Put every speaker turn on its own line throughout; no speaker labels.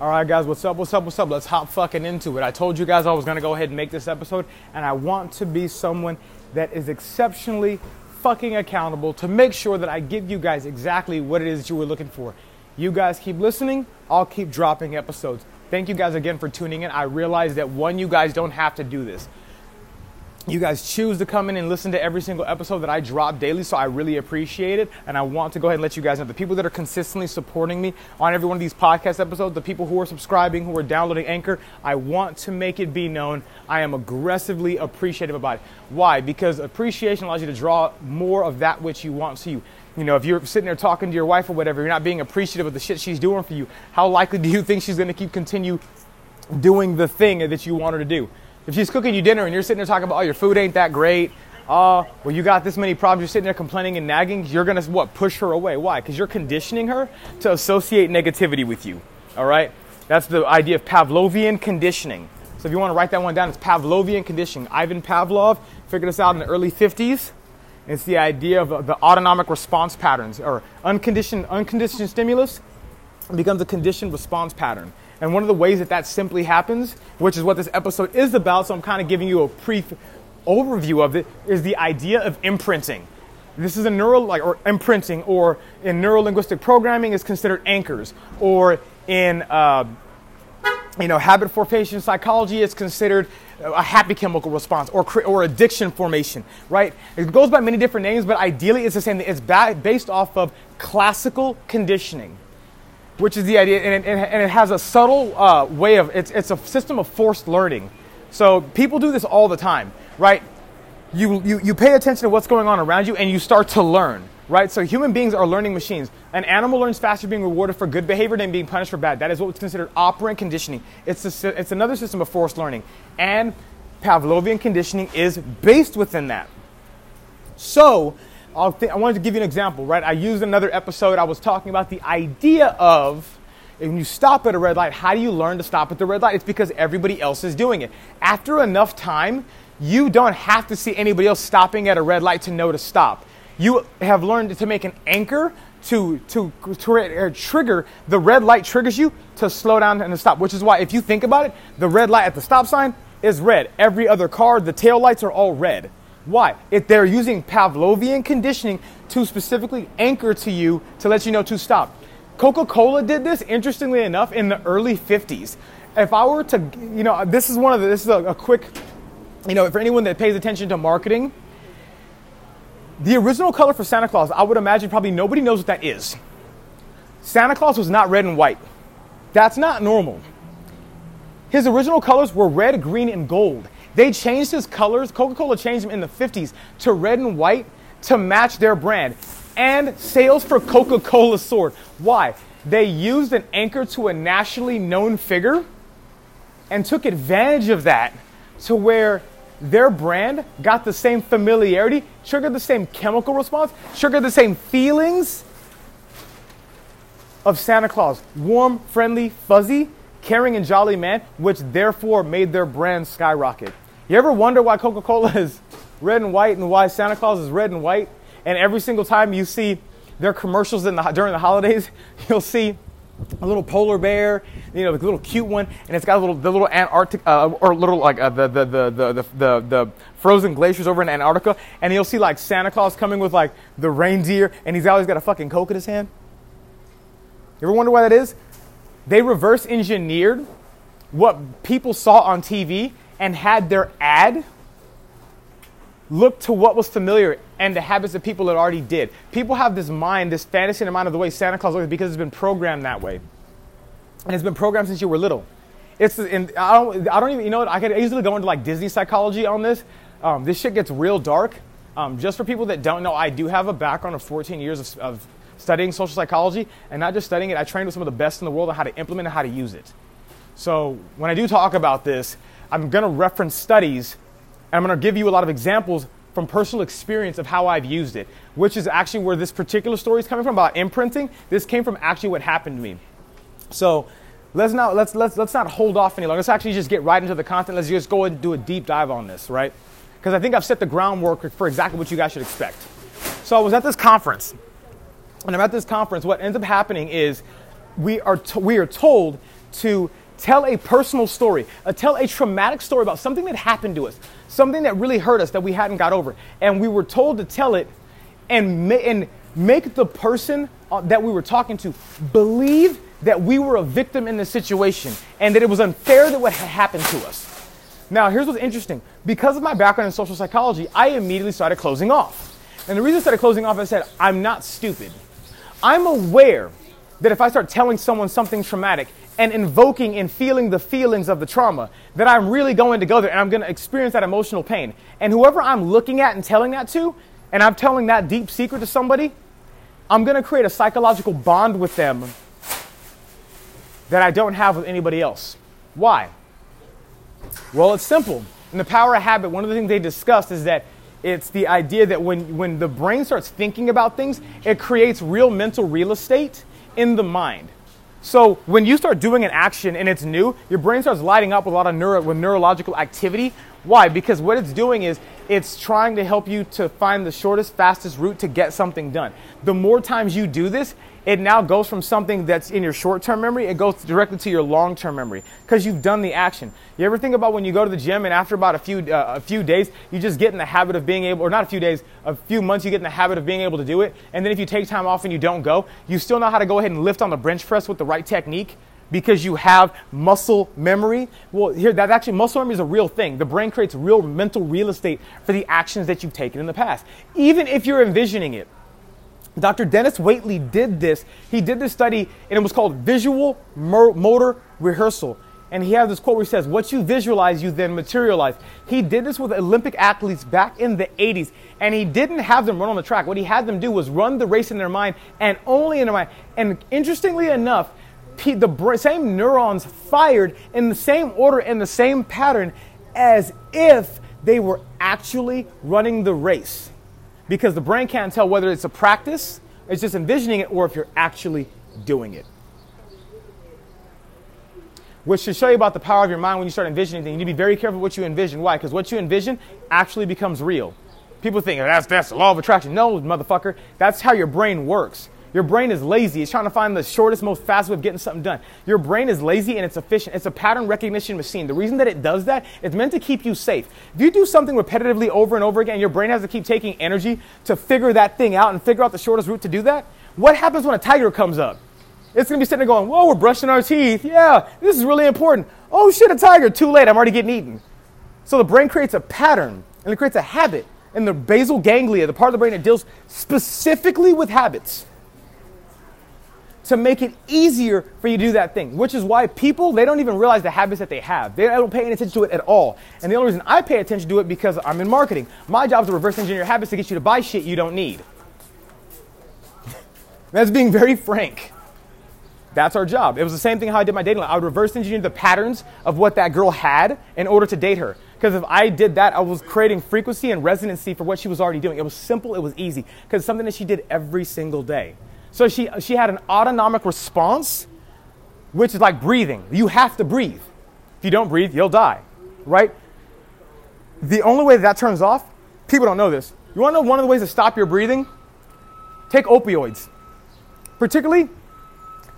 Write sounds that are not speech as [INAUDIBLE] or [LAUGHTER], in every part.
All right, guys, what's up? What's up? What's up? Let's hop fucking into it. I told you guys I was gonna go ahead and make this episode, and I want to be someone that is exceptionally fucking accountable to make sure that I give you guys exactly what it is you were looking for. You guys keep listening, I'll keep dropping episodes. Thank you guys again for tuning in. I realize that one, you guys don't have to do this you guys choose to come in and listen to every single episode that I drop daily, so I really appreciate it. And I want to go ahead and let you guys know the people that are consistently supporting me on every one of these podcast episodes, the people who are subscribing, who are downloading Anchor, I want to make it be known I am aggressively appreciative about it. Why? Because appreciation allows you to draw more of that which you want to you. You know, if you're sitting there talking to your wife or whatever, you're not being appreciative of the shit she's doing for you, how likely do you think she's going to keep continue doing the thing that you want her to do? If she's cooking you dinner and you're sitting there talking about, oh, your food ain't that great, oh, well, you got this many problems, you're sitting there complaining and nagging, you're gonna, what, push her away. Why? Because you're conditioning her to associate negativity with you, all right? That's the idea of Pavlovian conditioning. So if you wanna write that one down, it's Pavlovian conditioning. Ivan Pavlov figured this out in the early 50s. It's the idea of uh, the autonomic response patterns, or unconditioned, unconditioned stimulus becomes a conditioned response pattern. And one of the ways that that simply happens, which is what this episode is about, so I'm kind of giving you a brief overview of it, is the idea of imprinting. This is a neural, like, or imprinting, or in neurolinguistic programming is considered anchors, or in, uh, you know, habit formation psychology is considered a happy chemical response or, or addiction formation, right? It goes by many different names, but ideally it's the same. It's based off of classical conditioning which is the idea, and it, and it has a subtle uh, way of it's, it's a system of forced learning. So people do this all the time, right? You, you, you pay attention to what's going on around you and you start to learn, right? So human beings are learning machines. An animal learns faster being rewarded for good behavior than being punished for bad. That is what's considered operant conditioning. It's, a, it's another system of forced learning. And Pavlovian conditioning is based within that. So, th- I wanted to give you an example, right? I used another episode. I was talking about the idea of when you stop at a red light, how do you learn to stop at the red light? It's because everybody else is doing it. After enough time, you don't have to see anybody else stopping at a red light to know to stop. You have learned to make an anchor to, to, to trigger the red light triggers you to slow down and to stop, which is why if you think about it, the red light at the stop sign is red. Every other car, the tail lights are all red. Why? If they're using Pavlovian conditioning to specifically anchor to you to let you know to stop. Coca Cola did this, interestingly enough, in the early 50s. If I were to, you know, this is one of the, this is a, a quick, you know, for anyone that pays attention to marketing, the original color for Santa Claus, I would imagine probably nobody knows what that is. Santa Claus was not red and white. That's not normal. His original colors were red, green, and gold. They changed his colors. Coca Cola changed them in the 50s to red and white to match their brand. And sales for Coca Cola soared. Why? They used an anchor to a nationally known figure and took advantage of that to where their brand got the same familiarity, triggered the same chemical response, triggered the same feelings of Santa Claus. Warm, friendly, fuzzy, caring, and jolly man, which therefore made their brand skyrocket. You ever wonder why Coca Cola [LAUGHS] is red and white and why Santa Claus is red and white? And every single time you see their commercials the, during the holidays, [LAUGHS] you'll see a little polar bear, you know, the little cute one, and it's got a little the little Antarctic uh, or little like uh, the, the, the, the, the, the frozen glaciers over in Antarctica, and you'll see like Santa Claus coming with like the reindeer, and he's always got a fucking coke in his hand. You ever wonder why that is? They reverse engineered what people saw on TV and had their ad look to what was familiar and the habits that people had already did. People have this mind, this fantasy in their mind of the way Santa Claus looks because it's been programmed that way. And it's been programmed since you were little. It's and I don't I don't even you know what I could easily go into like Disney psychology on this. Um, this shit gets real dark. Um, just for people that don't know, I do have a background of 14 years of, of studying social psychology, and not just studying it. I trained with some of the best in the world on how to implement and how to use it. So when I do talk about this, I'm going to reference studies and I'm going to give you a lot of examples from personal experience of how I've used it, which is actually where this particular story is coming from about imprinting. This came from actually what happened to me. So let's not let's let's let's not hold off any longer. Let's actually just get right into the content. Let's just go and do a deep dive on this, right? Because I think I've set the groundwork for exactly what you guys should expect. So I was at this conference, and I'm at this conference. What ends up happening is we are we are told to tell a personal story, uh, tell a traumatic story about something that happened to us, something that really hurt us that we hadn't got over. And we were told to tell it and, ma- and make the person uh, that we were talking to believe that we were a victim in the situation and that it was unfair that what had happened to us. Now, here's what's interesting. Because of my background in social psychology, I immediately started closing off. And the reason I started closing off, I said, I'm not stupid. I'm aware that if I start telling someone something traumatic and invoking and feeling the feelings of the trauma, that I'm really going to go there and I'm going to experience that emotional pain. And whoever I'm looking at and telling that to, and I'm telling that deep secret to somebody, I'm going to create a psychological bond with them that I don't have with anybody else. Why? Well, it's simple. In the power of habit, one of the things they discussed is that it's the idea that when, when the brain starts thinking about things, it creates real mental real estate in the mind. So when you start doing an action and it's new, your brain starts lighting up with a lot of neuro, with neurological activity. Why? Because what it's doing is it's trying to help you to find the shortest, fastest route to get something done. The more times you do this, it now goes from something that's in your short term memory, it goes directly to your long term memory because you've done the action. You ever think about when you go to the gym and after about a few, uh, a few days, you just get in the habit of being able, or not a few days, a few months, you get in the habit of being able to do it. And then if you take time off and you don't go, you still know how to go ahead and lift on the bench press with the right technique because you have muscle memory. Well, here, that actually, muscle memory is a real thing. The brain creates real mental real estate for the actions that you've taken in the past, even if you're envisioning it. Dr. Dennis Waitley did this. He did this study, and it was called visual motor rehearsal. And he has this quote where he says, What you visualize, you then materialize. He did this with Olympic athletes back in the 80s, and he didn't have them run on the track. What he had them do was run the race in their mind and only in their mind. And interestingly enough, the same neurons fired in the same order in the same pattern as if they were actually running the race because the brain can't tell whether it's a practice, it's just envisioning it, or if you're actually doing it. Which should show you about the power of your mind when you start envisioning things. You need to be very careful what you envision. Why? Because what you envision actually becomes real. People think oh, that's that's the law of attraction. No, motherfucker. That's how your brain works. Your brain is lazy. It's trying to find the shortest, most fast way of getting something done. Your brain is lazy and it's efficient. It's a pattern recognition machine. The reason that it does that, it's meant to keep you safe. If you do something repetitively over and over again, your brain has to keep taking energy to figure that thing out and figure out the shortest route to do that. What happens when a tiger comes up? It's to be sitting there going, Whoa, we're brushing our teeth. Yeah, this is really important. Oh shit, a tiger. Too late. I'm already getting eaten. So the brain creates a pattern and it creates a habit And the basal ganglia, the part of the brain that deals specifically with habits to make it easier for you to do that thing, which is why people, they don't even realize the habits that they have. They don't pay any attention to it at all. And the only reason I pay attention to it because I'm in marketing. My job is to reverse engineer habits to get you to buy shit you don't need. [LAUGHS] That's being very frank. That's our job. It was the same thing how I did my dating life. I would reverse engineer the patterns of what that girl had in order to date her. Because if I did that, I was creating frequency and resonancy for what she was already doing. It was simple, it was easy. Because something that she did every single day. So she, she had an autonomic response, which is like breathing. You have to breathe. If you don't breathe, you'll die, right? The only way that, that turns off, people don't know this. You want to know one of the ways to stop your breathing? Take opioids. Particularly,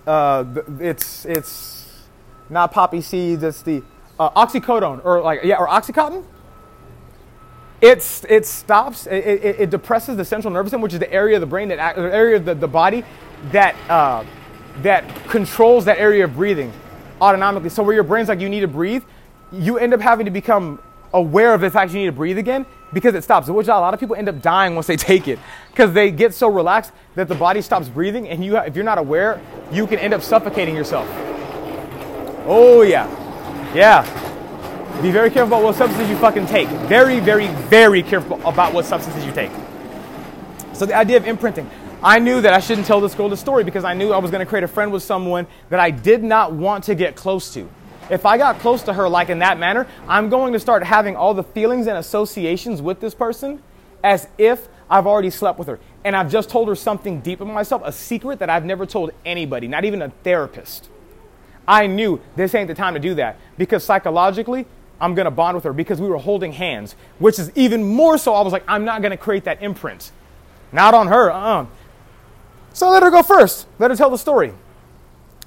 uh, it's, it's not poppy seeds, it's the uh, oxycodone, or like, yeah, or Oxycontin it stops, it, it, it, depresses the central nervous system, which is the area of the brain, that the area of the, the body that, uh, that controls that area of breathing autonomically. So where your brain's like, you need to breathe, you end up having to become aware of the fact you need to breathe again because it stops. Which a lot of people end up dying once they take it because they get so relaxed that the body stops breathing, and you, if you're not aware, you can end up suffocating yourself. Oh yeah, yeah. Be very careful about what substances you fucking take. Very, very, very careful about what substances you take. So the idea of imprinting. I knew that I shouldn't tell this girl the story because I knew I was going to create a friend with someone that I did not want to get close to. If I got close to her like in that manner, I'm going to start having all the feelings and associations with this person as if I've already slept with her. And I've just told her something deep in myself, a secret that I've never told anybody, not even a therapist. I knew this ain't the time to do that because psychologically, I'm going to bond with her because we were holding hands, which is even more so. I was like, I'm not going to create that imprint. Not on her. Uh-uh. So let her go first. Let her tell the story.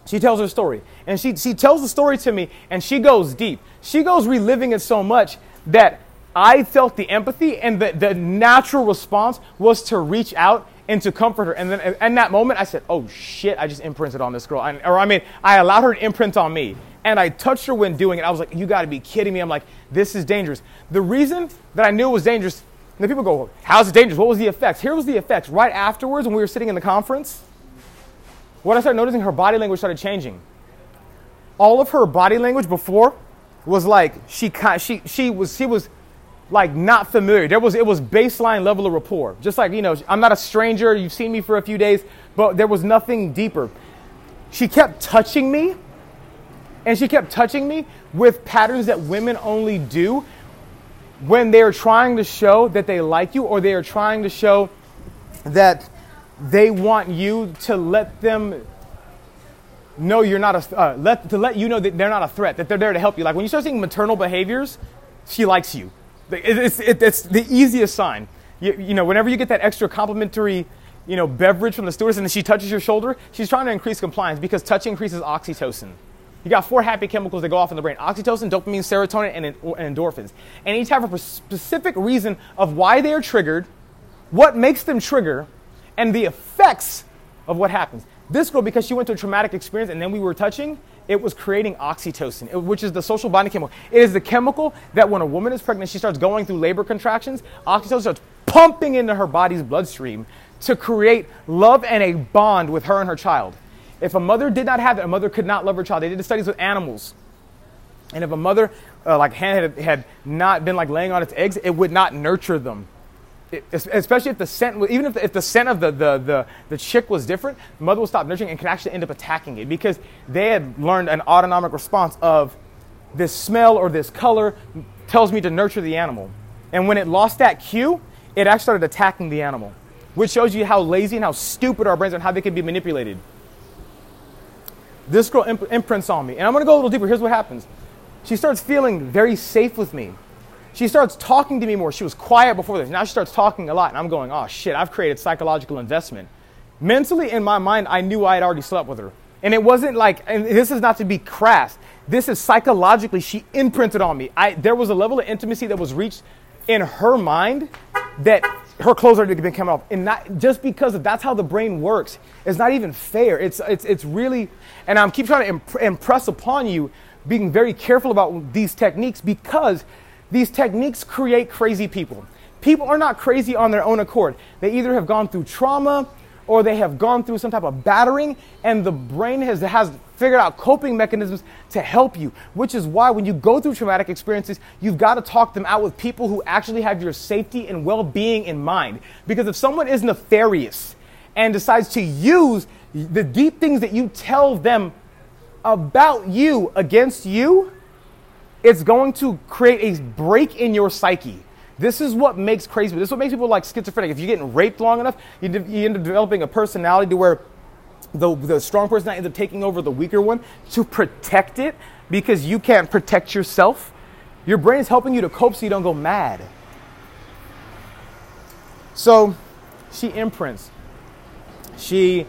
she tells her story. And she, she tells the story to me, and she goes deep. She goes reliving it so much that I felt the empathy, and the, the natural response was to reach out and to comfort her. And then in that moment, I said, Oh shit, I just imprinted on this girl. And, or I mean, I allowed her to imprint on me. And I touched her when doing it. I was like, You gotta be kidding me. I'm like, This is dangerous. The reason that I knew it was dangerous, and the people go, How's it dangerous? What was the effects? Here was the effects. Right afterwards, when we were sitting in the conference, what I started noticing, her body language started changing. All of her body language before was like she she she was she was like not familiar. There was it was baseline level of rapport. Just like, you know, I'm not a stranger, you've seen me for a few days, but there was nothing deeper. She kept touching me, and she kept touching me with patterns that women only do when they're trying to show that they like you or they are trying to show that they want you to let them know you're not a uh, let to let you know that they're not a threat that they're there to help you like when you start seeing maternal behaviors she likes you it's, it, it's the easiest sign. You, you, know, whenever you get that extra complimentary, you know, beverage from the stewardess and then she touches your shoulder, she's trying to increase compliance because touch increases oxytocin. You got four happy chemicals that go off in the brain oxytocin, dopamine, serotonin, and, and endorphins. And each have a specific reason of why they are triggered, what makes them trigger, and the effects of what happens. This girl, because she went through a traumatic experience and then we were touching, it was creating oxytocin, which is the social bonding chemical. It is the chemical that when a woman is pregnant, she starts going through labor contractions, oxytocin starts pumping into her body's bloodstream to create love and a bond with her and her child. If a mother did not have that, a mother could not love her child. They did studies with animals. And if a mother, uh, like, had, had not been like laying on its eggs, it would not nurture them especially if the scent, even if the, if the scent of the, the, the, the chick was different, the mother will stop nurturing and can actually end up attacking it because they had learned an autonomic response of this smell or this color tells me to nurture the animal. And when it lost that cue, it actually started attacking the animal, which shows you how lazy and how stupid our brains are and how they can be manipulated. This girl imp- imprints on me. And I'm going to go a little deeper. Here's what happens. She starts feeling very safe with me. She starts talking to me more. She was quiet before this. Now she starts talking a lot. And I'm going, oh shit, I've created psychological investment. Mentally, in my mind, I knew I had already slept with her. And it wasn't like, and this is not to be crass. This is psychologically, she imprinted on me. I, there was a level of intimacy that was reached in her mind that her clothes already been coming off. And not just because of, that's how the brain works. It's not even fair. It's, it's, it's really, and I'm keep trying to imp- impress upon you being very careful about these techniques because these techniques create crazy people. People are not crazy on their own accord. They either have gone through trauma or they have gone through some type of battering, and the brain has, has figured out coping mechanisms to help you. Which is why when you go through traumatic experiences, you've got to talk them out with people who actually have your safety and well being in mind. Because if someone is nefarious and decides to use the deep things that you tell them about you against you, it's going to create a break in your psyche. This is what makes crazy. This is what makes people like schizophrenic. If you're getting raped long enough, you, de- you end up developing a personality to where the, the strong person ends up taking over the weaker one to protect it because you can't protect yourself. Your brain is helping you to cope so you don't go mad. So she imprints. She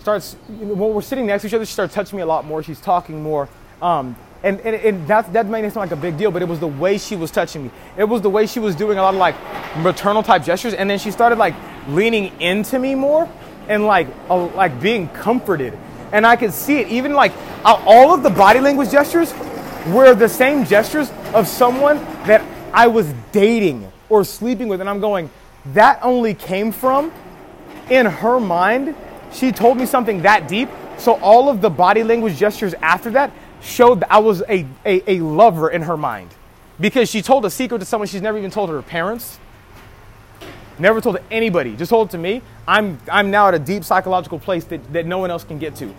starts, when we're sitting next to each other, she starts touching me a lot more. She's talking more. Um, and, and, and that, that made it sound like a big deal, but it was the way she was touching me. It was the way she was doing a lot of like maternal type gestures, and then she started like leaning into me more and like like being comforted. And I could see it, even like uh, all of the body language gestures were the same gestures of someone that I was dating or sleeping with, and I'm going, that only came from in her mind. She told me something that deep. So all of the body language gestures after that showed that I was a, a, a lover in her mind because she told a secret to someone she's never even told her parents, never told anybody, just told it to me. I'm, I'm now at a deep psychological place that, that no one else can get to.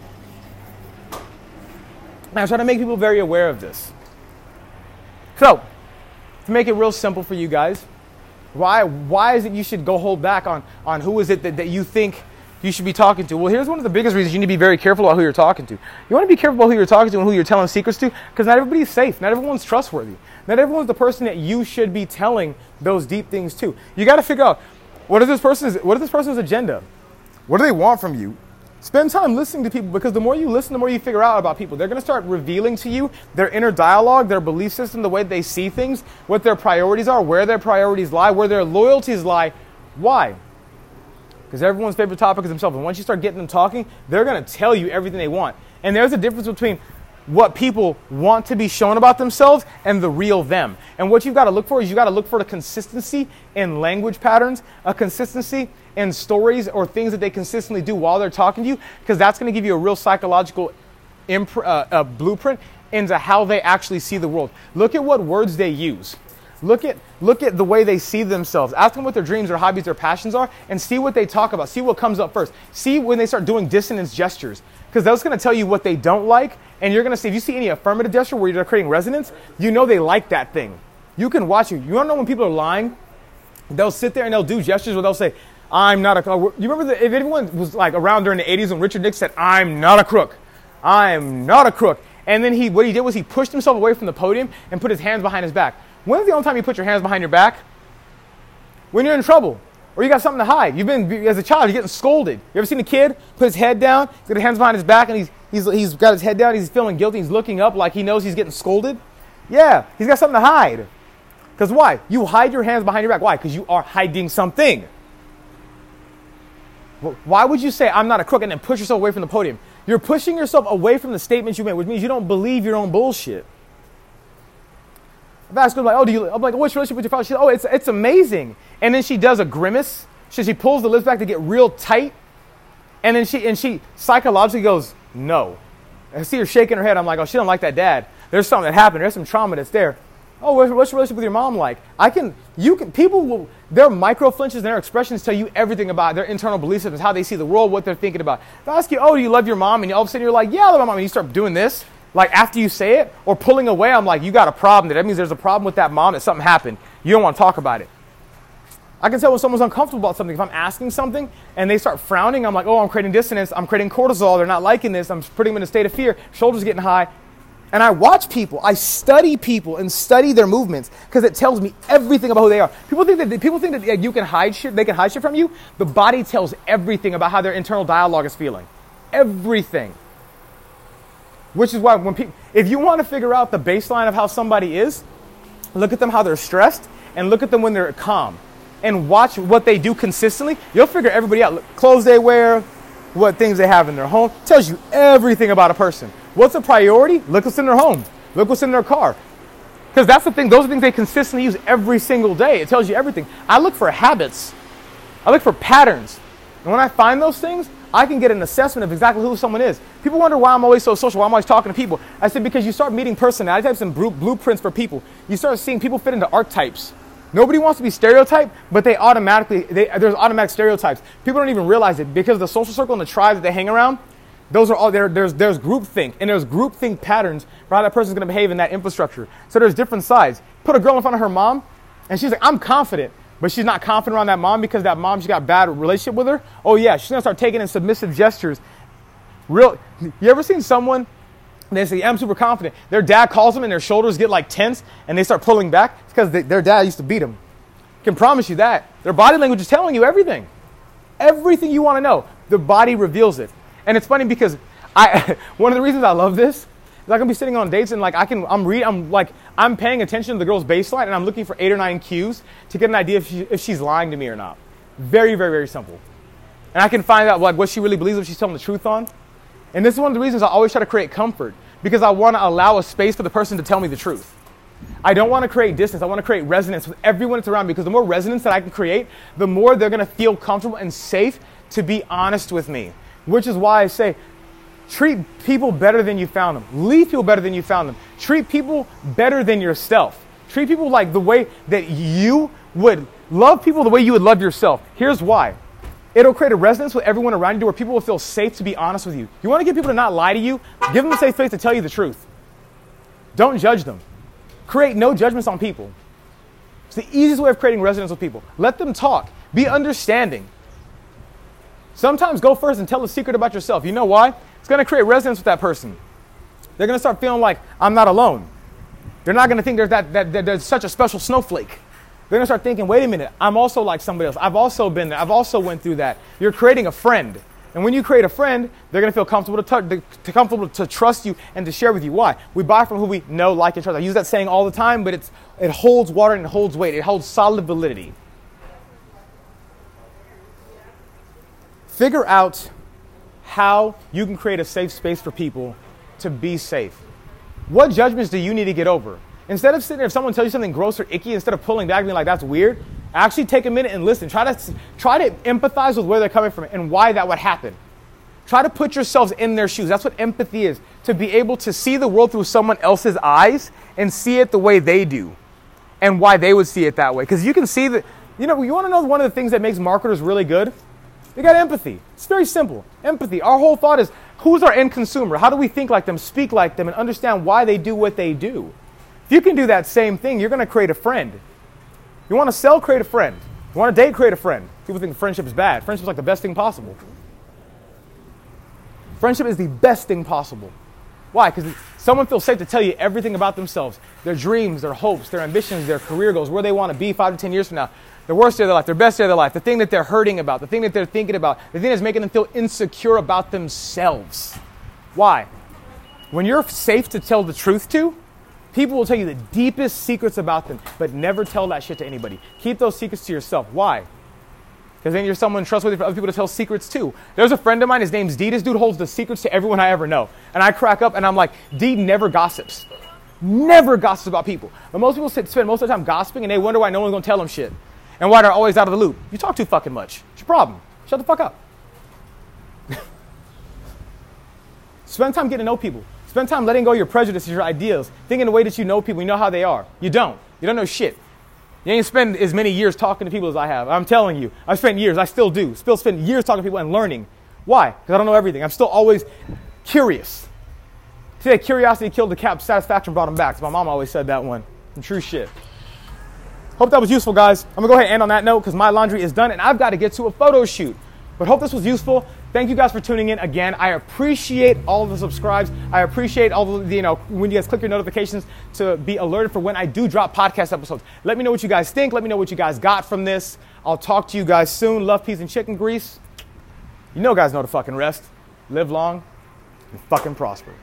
And I try to make people very aware of this. So, to make it real simple for you guys, why, why is it you should go hold back on, on who is it that, that you think you should be talking to? Well, here's one of the biggest reasons you need to be very careful about who you're talking to. You want to be careful about who you're talking to and who you're telling secrets to because not everybody's safe. Not everyone's trustworthy. Not everyone's the person that you should be telling those deep things to. You got to figure out what is this person's what is this person's agenda? What do they want from you? Spend time listening to people because the more you listen, the more you figure out about people. They're going to start revealing to you their inner dialogue, their belief system, the way they see things, what their priorities are, where their priorities lie, where their loyalties lie. Why? Because everyone's favorite topic is themselves. And once you start getting them talking, they're going to tell you everything they want. And there's a difference between what people want to be shown about themselves and the real them. And what you've got to look for is you've got to look for a consistency in language patterns, a consistency in stories or things that they consistently do while they're talking to you, because that's going to give you a real psychological imp- uh, uh, blueprint into how they actually see the world. Look at what words they use. Look at, look at the way they see themselves. Ask them what their dreams, their hobbies, their passions are, and see what they talk about. See what comes up first. See when they start doing dissonance gestures, because that's going to tell you what they don't like, and you're going to see if you see any affirmative gesture where you're creating resonance, you know they like that thing. You can watch it. You don't know when people are lying? They'll sit there and they'll do gestures where they'll say, I'm not a crook. You remember the, if anyone was like around during the 80s when Richard Nixon said, I'm not a crook. I'm not a crook. And then he, what he did was he pushed himself away from the podium and put his hands behind his back. When's the only time you put your hands behind your back? When you're in trouble or you got something to hide. You've been, as a child, you're getting scolded. You ever seen a kid put his head down, he's got his hands behind his back, and he's, he's, he's got his head down, he's feeling guilty, he's looking up like he knows he's getting scolded? Yeah, he's got something to hide. Because why? You hide your hands behind your back. Why? Because you are hiding something. Why would you say, I'm not a crook, and then push yourself away from the podium? You're pushing yourself away from the statements you made, which means you don't believe your own bullshit. I've asked her, like, oh, do you, I'm like, what's your relationship with your father? She's said, oh, it's, it's amazing. And then she does a grimace. She, she pulls the lips back to get real tight. And then she, and she psychologically goes, no. I see her shaking her head. I'm like, oh, she don't like that dad. There's something that happened. There's some trauma that's there. Oh, what's your relationship with your mom like? I can, you can, people will, their micro flinches and their expressions tell you everything about their internal belief systems, how they see the world, what they're thinking about. If I ask you, oh, do you love your mom? And all of a sudden you're like, yeah, I love my mom. And you start doing this, like after you say it, or pulling away, I'm like, you got a problem. That means there's a problem with that mom, that something happened. You don't want to talk about it. I can tell when someone's uncomfortable about something. If I'm asking something and they start frowning, I'm like, oh, I'm creating dissonance. I'm creating cortisol. They're not liking this. I'm putting them in a state of fear. Shoulders getting high. And I watch people, I study people and study their movements because it tells me everything about who they are. People think that people think that you can hide shit, they can hide shit from you. The body tells everything about how their internal dialogue is feeling. Everything. Which is why when people if you want to figure out the baseline of how somebody is, look at them how they're stressed and look at them when they're calm and watch what they do consistently. You'll figure everybody out. Look, clothes they wear, what things they have in their home, tells you everything about a person. What's a priority? Look what's in their home. Look what's in their car. Because that's the thing, those are things they consistently use every single day. It tells you everything. I look for habits, I look for patterns. And when I find those things, I can get an assessment of exactly who someone is. People wonder why I'm always so social, why I'm always talking to people. I said, because you start meeting personality types and blueprints for people. You start seeing people fit into archetypes. Nobody wants to be stereotyped, but they automatically, they, there's automatic stereotypes. People don't even realize it because the social circle and the tribe that they hang around, those are all there. There's there's groupthink and there's groupthink patterns for how that person's going to behave in that infrastructure. So there's different sides. Put a girl in front of her mom, and she's like, "I'm confident," but she's not confident around that mom because that mom she got bad relationship with her. Oh yeah, she's gonna start taking in submissive gestures. Real. You ever seen someone? They say, "I'm super confident." Their dad calls them, and their shoulders get like tense, and they start pulling back. It's because their dad used to beat them. Can promise you that their body language is telling you everything, everything you want to know. The body reveals it. And it's funny because I [LAUGHS] one of the reasons I love this I can be sitting on dates and like I can I'm read I'm like I'm paying attention to the girl's baseline and I'm looking for eight or nine cues to get an idea if, she, if she's lying to me or not. Very very very simple. And I can find out like what she really believes if she's telling the truth on. And this is one of the reasons I always try to create comfort because I want to allow a space for the person to tell me the truth. I don't want to create distance. I want to create resonance with everyone that's around me because the more resonance that I can create, the more they're going to feel comfortable and safe to be honest with me. Which is why I say, treat people better than you found them. Leave people better than you found them. Treat people better than yourself. Treat people like the way that you would love people the way you would love yourself. Here's why. It'll create a resonance with everyone around you where people will feel safe to be honest with you. You want to get people to not lie to you? Give them a safe space to tell you the truth. Don't judge them. Create no judgments on people. It's the easiest way of creating resonance with people. Let them talk. Be understanding. Sometimes go first and tell a secret about yourself. You know why? Going to create resonance with that person. They're going to start feeling like, I'm not alone. They're not going to think there's, that, that, that there's such a special snowflake. They're going to start thinking, wait a minute, I'm also like somebody else. I've also been there. I've also went through that. You're creating a friend. And when you create a friend, they're gonna feel comfortable to, t- to, comfortable to trust you and to share with you. Why? We buy from who we know, like, and trust. I use that saying all the time, but it's, it holds water and it holds weight. It holds solid validity. Figure out how you can create a safe space for people to be safe. What judgments do you need to get over? Instead of sitting there, if someone tells you something gross or icky, instead of pulling back and being like, that's weird, actually take a minute and listen. Try to, try to empathize with where they're coming from and why that would happen. Try to put yourselves in their shoes. That's what empathy is to be able to see the world through someone else's eyes and see it the way they do and why they would see it that way. Because you can see that, you know, you want to know one of the things that makes marketers really good? They got empathy. It's very simple. Empathy. Our whole thought is who's our end consumer? How do we think like them, speak like them, and understand why they do what they do? If you can do that same thing, you're going to create a friend. You want to sell, create a friend. You want to date, create a friend. People think friendship is bad. Friendship is like the best thing possible. Friendship is the best thing possible. Why? Because someone feels safe to tell you everything about themselves their dreams, their hopes, their ambitions, their career goals, where they want to be five to 10 years from now, the worst day of their life, their best day of their life, the thing that they're hurting about, the thing that they're thinking about, the thing that's making them feel insecure about themselves. Why? When you're safe to tell the truth to, people will tell you the deepest secrets about them, but never tell that shit to anybody. Keep those secrets to yourself. Why? Because then you're someone trustworthy for other people to tell secrets too. There's a friend of mine, his name's D. This dude holds the secrets to everyone I ever know. And I crack up and I'm like, D never gossips. Never gossips about people. But most people sit, spend most of the time gossiping and they wonder why no one's gonna tell them shit. And why they're always out of the loop. You talk too fucking much. It's your problem? Shut the fuck up. [LAUGHS] spend time getting to know people. Spend time letting go of your prejudices, your ideas, thinking the way that you know people, you know how they are. You don't. You don't know shit. You ain't spend as many years talking to people as I have. I'm telling you, I've spent years. I still do. Still spend years talking to people and learning. Why? Because I don't know everything. I'm still always curious. See, curiosity killed the cat, satisfaction brought him back. my mom always said that one. And true shit. Hope that was useful, guys. I'm gonna go ahead and end on that note because my laundry is done and I've got to get to a photo shoot. But hope this was useful. Thank you guys for tuning in again. I appreciate all the subscribes. I appreciate all the, you know, when you guys click your notifications to be alerted for when I do drop podcast episodes. Let me know what you guys think. Let me know what you guys got from this. I'll talk to you guys soon. Love, peas and chicken grease. You know, guys know to fucking rest. Live long and fucking prosper.